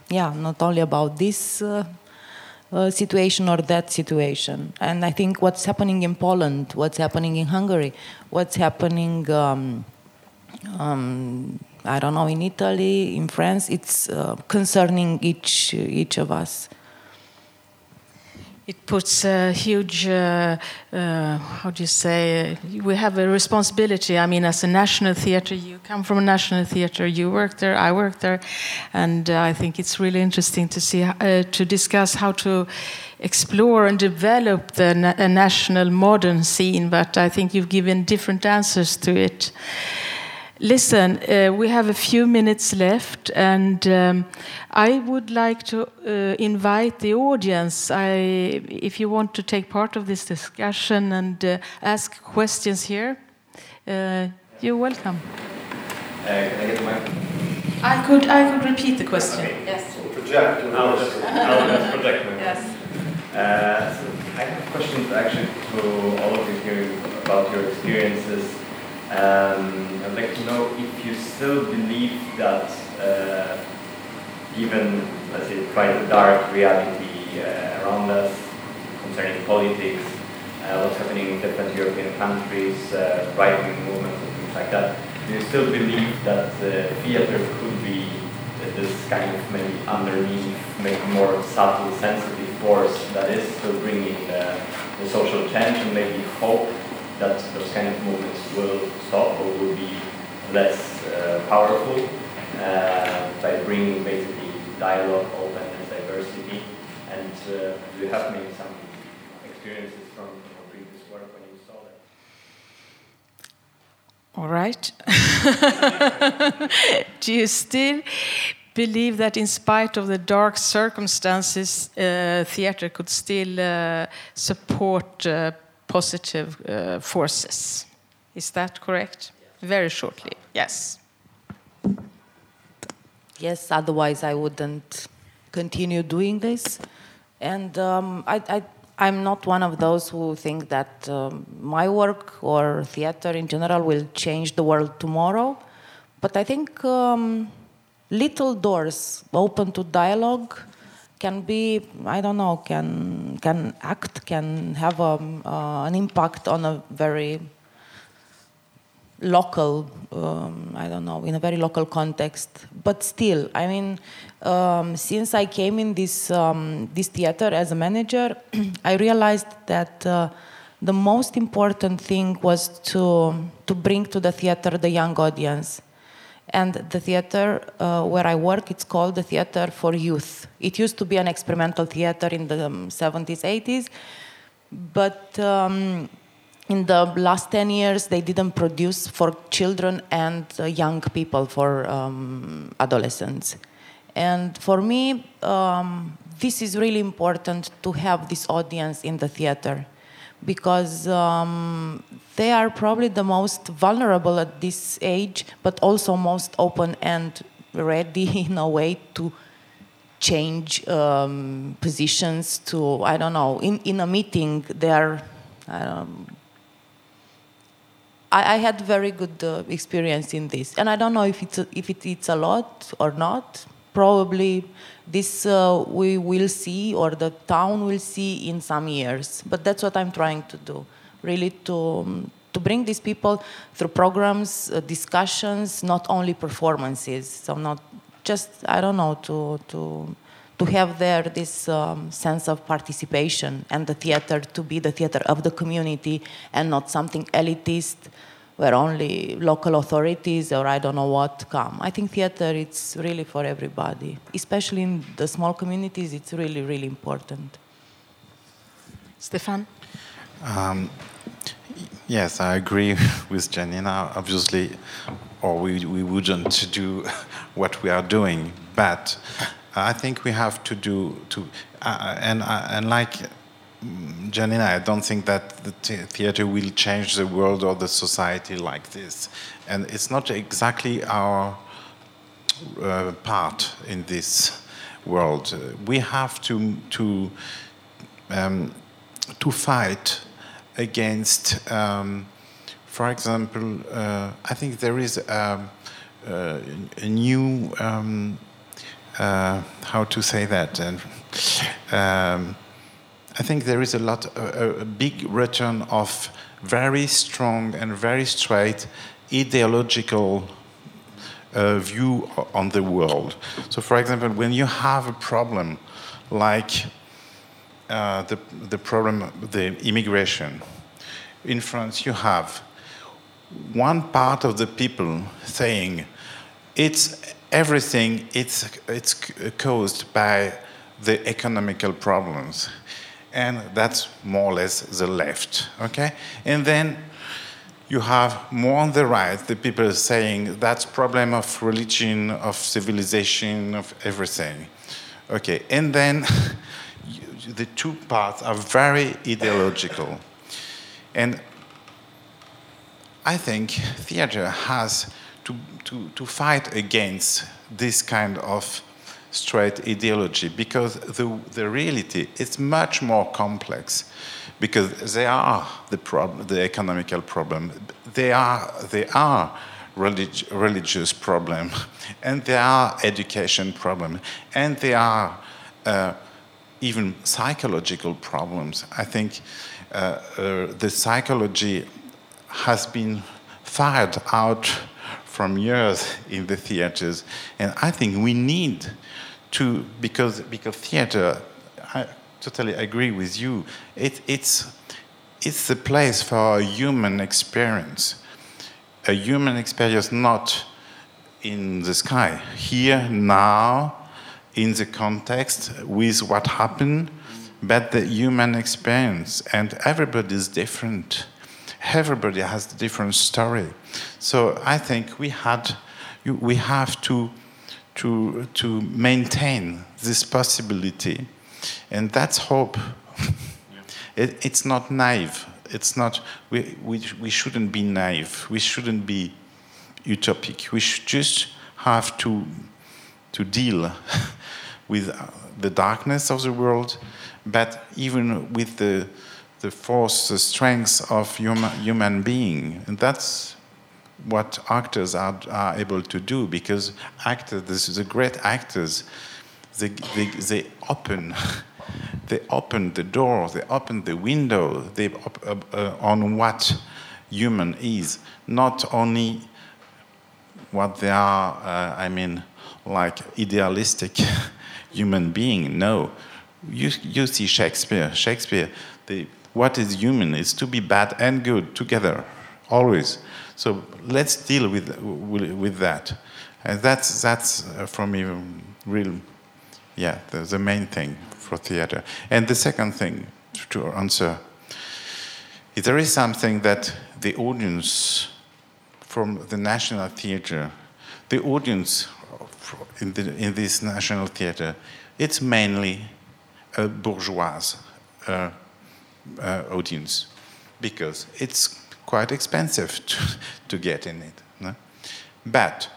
[SPEAKER 2] yeah, not only about this uh, uh, situation or that situation. And I think what's happening in Poland, what's happening in Hungary, what's happening. Um, um, I don't know, in Italy, in France, it's uh, concerning each each of us.
[SPEAKER 1] It puts a huge, uh, uh, how do you say, we have a responsibility. I mean, as a national theatre, you come from a national theatre, you work there, I work there, and uh, I think it's really interesting to see, uh, to discuss how to explore and develop the na national modern scene, but I think you've given different answers to it. Listen, uh, we have a few minutes left, and um, I would like to uh, invite the audience. I, if you want to take part of this discussion and uh, ask questions here, uh, you're welcome.
[SPEAKER 5] Uh, can I get the mic?
[SPEAKER 1] I could, I could repeat the question.
[SPEAKER 5] Okay.
[SPEAKER 1] Yes.
[SPEAKER 5] Project. I'll just, I'll just project my
[SPEAKER 1] Yes.
[SPEAKER 5] Uh, so I have questions actually to all of you here about your experiences. Um, I'd like to know if you still believe that uh, even, let's say, quite a dark reality uh, around us concerning politics, uh, what's happening in different European countries, uh, right-wing movements and things like that, do you still believe that uh, theater could be uh, this kind of maybe underneath, maybe more subtle, sensitive force that is still bringing the, the social change and maybe hope that those kind of movements will stop or will be less uh, powerful uh, by bringing basically dialogue, openness, diversity. And uh, you have maybe some experiences from your previous work when you saw that?
[SPEAKER 1] All right. Do you still believe that, in spite of the dark circumstances, uh, theater could still uh, support uh, positive uh, forces? Is that correct? Very shortly, yes.
[SPEAKER 2] Yes, otherwise I wouldn't continue doing this. And um, I, I'm not one of those who think that um, my work or theater in general will change the world tomorrow. But I think um, little doors open to dialogue can be, I don't know, can, can act, can have a, uh, an impact on a very local, um, I don't know, in a very local context. But still, I mean, um, since I came in this um, this theater as a manager, I realized that uh, the most important thing was to to bring to the theater the young audience. And the theater uh, where I work, it's called the Theater for Youth. It used to be an experimental theater in the 70s, 80s, but um, in the last 10 years, they didn't produce for children and uh, young people, for um, adolescents. And for me, um, this is really important to have this audience in the theater because um, they are probably the most vulnerable at this age, but also most open and ready in a way to change um, positions to, I don't know, in, in a meeting, they're. Um, I, I, had very good uh, experience in this, and I don't know if it's a, if it, it's a lot or not. Probably this uh, we will see or the town will see in some years but that's what i'm trying to do really to um, to bring these people through programs uh, discussions not only performances so not just i don't know to to to have there this um, sense of participation and the theater to be the theater of the community and not something elitist where only local authorities or I don't know what come. I think theater it's really for everybody, especially in the small communities. It's really really important.
[SPEAKER 1] Stefan. Um,
[SPEAKER 3] yes, I agree with Gianina. Obviously, or we we wouldn't do what we are doing, but I think we have to do to uh, and uh, and like Gianina, I don't think that the theater will change the world or the society like this. And it's not exactly our uh, part in this world. We have to, to, um, to fight against, um, for example, uh, I think there is a, a, a new, um, uh, how to say that? And, um, I think there is a lot, a, a big return of very strong and very straight ideological uh, view on the world. So, for example, when you have a problem like uh, the, the problem, the immigration, in France, you have one part of the people saying it's everything, it's, it's caused by the economical problems and that's more or less the left. Okay, and then you have more on the right the people saying that's problem of religion, of civilization, of everything. Okay, and then the two parts are very ideological, and I think theater has to, to, to fight against this kind of straight ideology because the, the reality is much more complex because they are the problem, the economical problem. They are, they are relig- religious problem, and they are education problem, and they are uh, even psychological problems. I think uh, uh, the psychology has been fired out from years in the theaters, and I think we need to because because theater, I totally agree with you. It, it's it's a place for a human experience, a human experience not in the sky, here now, in the context with what happened, but the human experience, and everybody is different. Everybody has a different story. So I think we had, we have to to, to maintain this possibility. And that's hope. it, it's not naive. It's not, we, we, we shouldn't be naive. We shouldn't be utopic. We should just have to, to deal with the darkness of the world, but even with the, the force, the strength of human, human being. And that's what actors are, are able to do because actors, the great actors, they, they, they open, they open the door, they open the window, they op, uh, uh, on what human is, not only what they are, uh, I mean, like idealistic human being. No, you, you see Shakespeare. Shakespeare, the, what is human is to be bad and good together, always. So let's deal with, with, that. And that's, that's uh, for me real, yeah, the, the main thing for theater. And the second thing to answer is there is something that the audience from the National Theatre, the audience in, the, in this National Theatre, it's mainly a bourgeois uh, uh, audience because it's quite expensive to, to get in it. No? But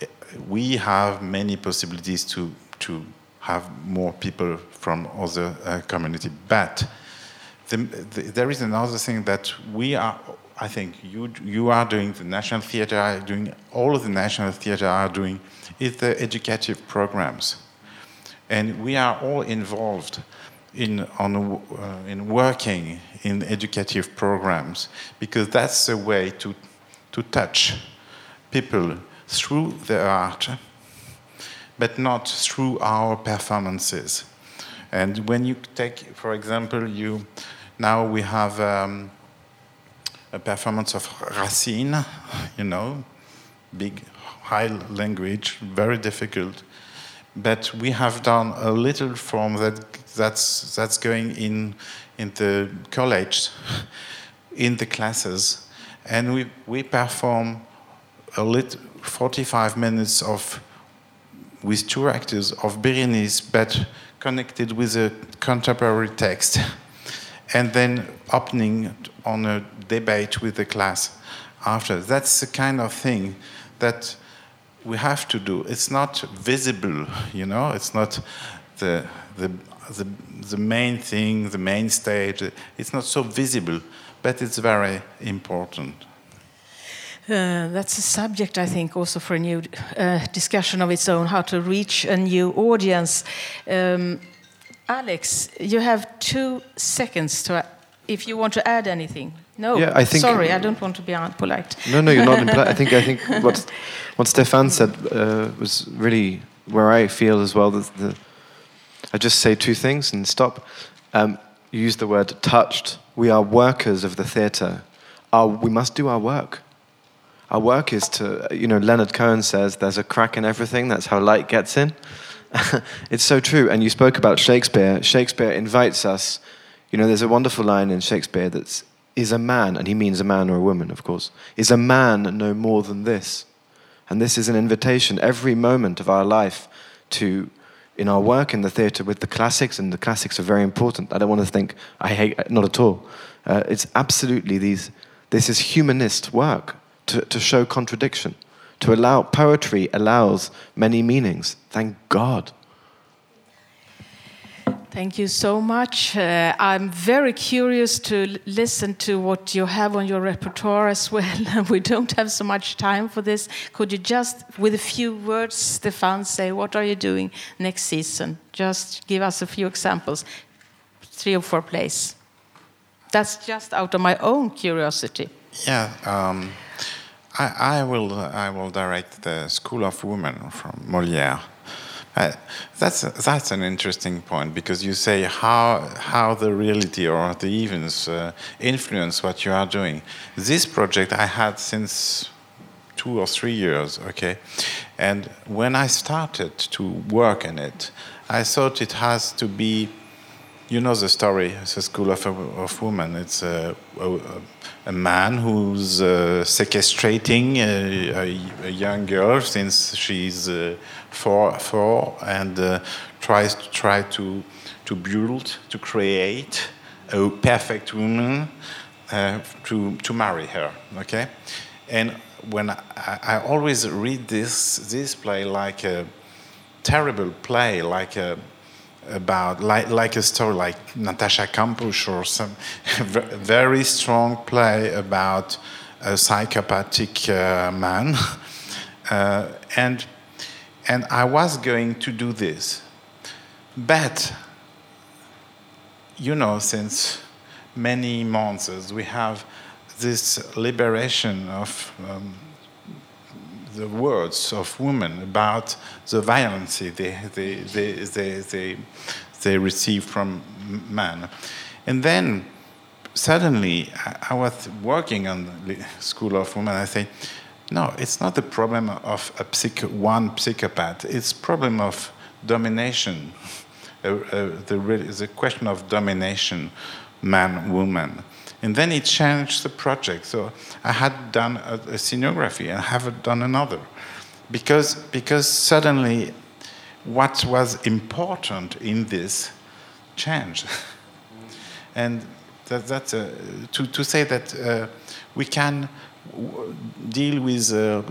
[SPEAKER 3] eh, we have many possibilities to, to have more people from other uh, community. But the, the, there is another thing that we are, I think you, you are doing, the National Theatre are doing, all of the National Theatre are doing, is the educative programs. And we are all involved in, on, uh, in working in educative programs because that's a way to, to touch people through the art, but not through our performances. And when you take, for example, you now we have um, a performance of Racine, you know, big, high language, very difficult. But we have done a little form that that's that's going in in the college, in the classes, and we we perform a little 45 minutes of with two actors of Berenice, but connected with a contemporary text, and then opening on a debate with the class after. That's the kind of thing that we have to do. It's not visible, you know. It's not the the the, the main thing, the main stage. It's not so visible, but it's very important.
[SPEAKER 1] Uh, that's a subject, I think, also for a new uh, discussion of its own how to reach a new audience. Um, Alex, you have two seconds to, if you want to add anything. No,
[SPEAKER 4] Yeah, I think-
[SPEAKER 1] sorry, I don't want to be unpolite.
[SPEAKER 4] No, no, you're not impolite. I think I think what what Stefan said uh, was really where I feel as well. That the, I just say two things and stop. Um, you use the word touched. We are workers of the theatre. Our, we must do our work. Our work is to, you know, Leonard Cohen says there's a crack in everything. That's how light gets in. it's so true. And you spoke about Shakespeare. Shakespeare invites us. You know, there's a wonderful line in Shakespeare that's is a man, and he means a man or a woman, of course, is a man no more than this? And this is an invitation every moment of our life to, in our work in the theatre with the classics, and the classics are very important. I don't want to think I hate, not at all. Uh, it's absolutely these, this is humanist work to, to show contradiction, to allow, poetry allows many meanings. Thank God.
[SPEAKER 1] Thank you so much. Uh, I'm very curious to listen to what you have on your repertoire as well. we don't have so much time for this. Could you just, with a few words, Stefan, say what are you doing next season? Just give us a few examples, three or four plays. That's just out of my own curiosity.
[SPEAKER 3] Yeah, um, I, I will. I will direct the School of Women from Molière. Uh, that's that's an interesting point because you say how how the reality or the events uh, influence what you are doing. This project I had since two or three years, okay, and when I started to work on it, I thought it has to be you know the story. It's a school of, of women. It's a, a, a man who's uh, sequestrating a, a, young girl since she's uh, four, four and uh, tries to try to to build, to create a perfect woman uh, to to marry her. Okay, and when I, I always read this this play like a terrible play, like a about like like a story like Natascha Kampusch or some very strong play about a psychopathic uh, man, uh, and and I was going to do this, but you know since many months we have this liberation of um, the words of women about the violence they, they, they, they, they, they receive from men. And then suddenly I, I was working on the School of Women. I say, no, it's not the problem of a one psychopath. It's problem of domination. Uh, uh, the, the question of domination, man, woman. And then it changed the project. So I had done a, a scenography and haven't done another. Because, because suddenly what was important in this changed. and that, that's uh, to, to say that uh, we can deal with uh,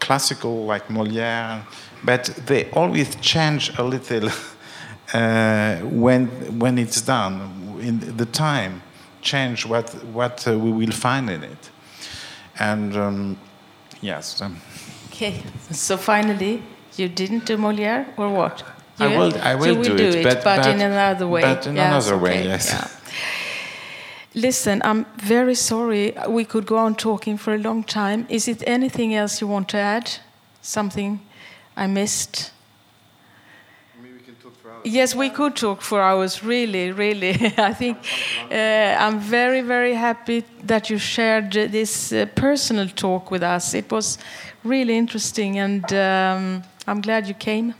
[SPEAKER 3] classical like Molière, but they always change a little uh, when, when it's done, in the time change what, what uh, we will find in it. And um, yes. Um,
[SPEAKER 1] okay, so finally, you didn't do Molière or what? You
[SPEAKER 3] I will, I will,
[SPEAKER 1] will
[SPEAKER 3] do,
[SPEAKER 1] do,
[SPEAKER 3] it,
[SPEAKER 1] it,
[SPEAKER 3] but,
[SPEAKER 1] but,
[SPEAKER 3] but,
[SPEAKER 1] in another way.
[SPEAKER 3] But in
[SPEAKER 1] yes,
[SPEAKER 3] another
[SPEAKER 1] okay,
[SPEAKER 3] way, yes.
[SPEAKER 1] yeah. Listen, I'm very sorry. We could go on talking for a long time. Is it anything else you want to add? Something I missed? Yes, we could talk for hours, really, really. I think uh, I'm very, very happy that you shared this uh, personal talk with us. It was really interesting, and um, I'm glad you came.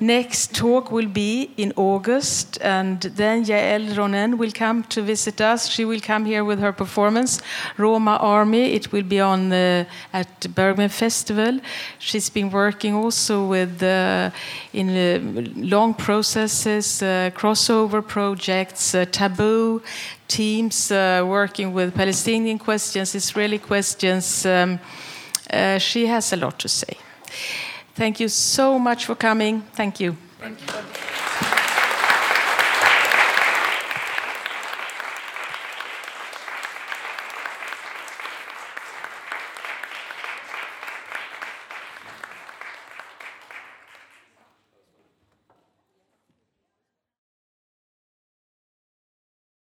[SPEAKER 1] Next talk will be in August, and then Yael Ronen will come to visit us. She will come here with her performance, Roma Army. It will be on uh, at Bergman Festival. She's been working also with uh, in uh, long processes, uh, crossover projects, uh, taboo teams working with Palestinian questions, Israeli questions. Um, she has a lot to say. Thank you so much for coming. Thank you. Thank you.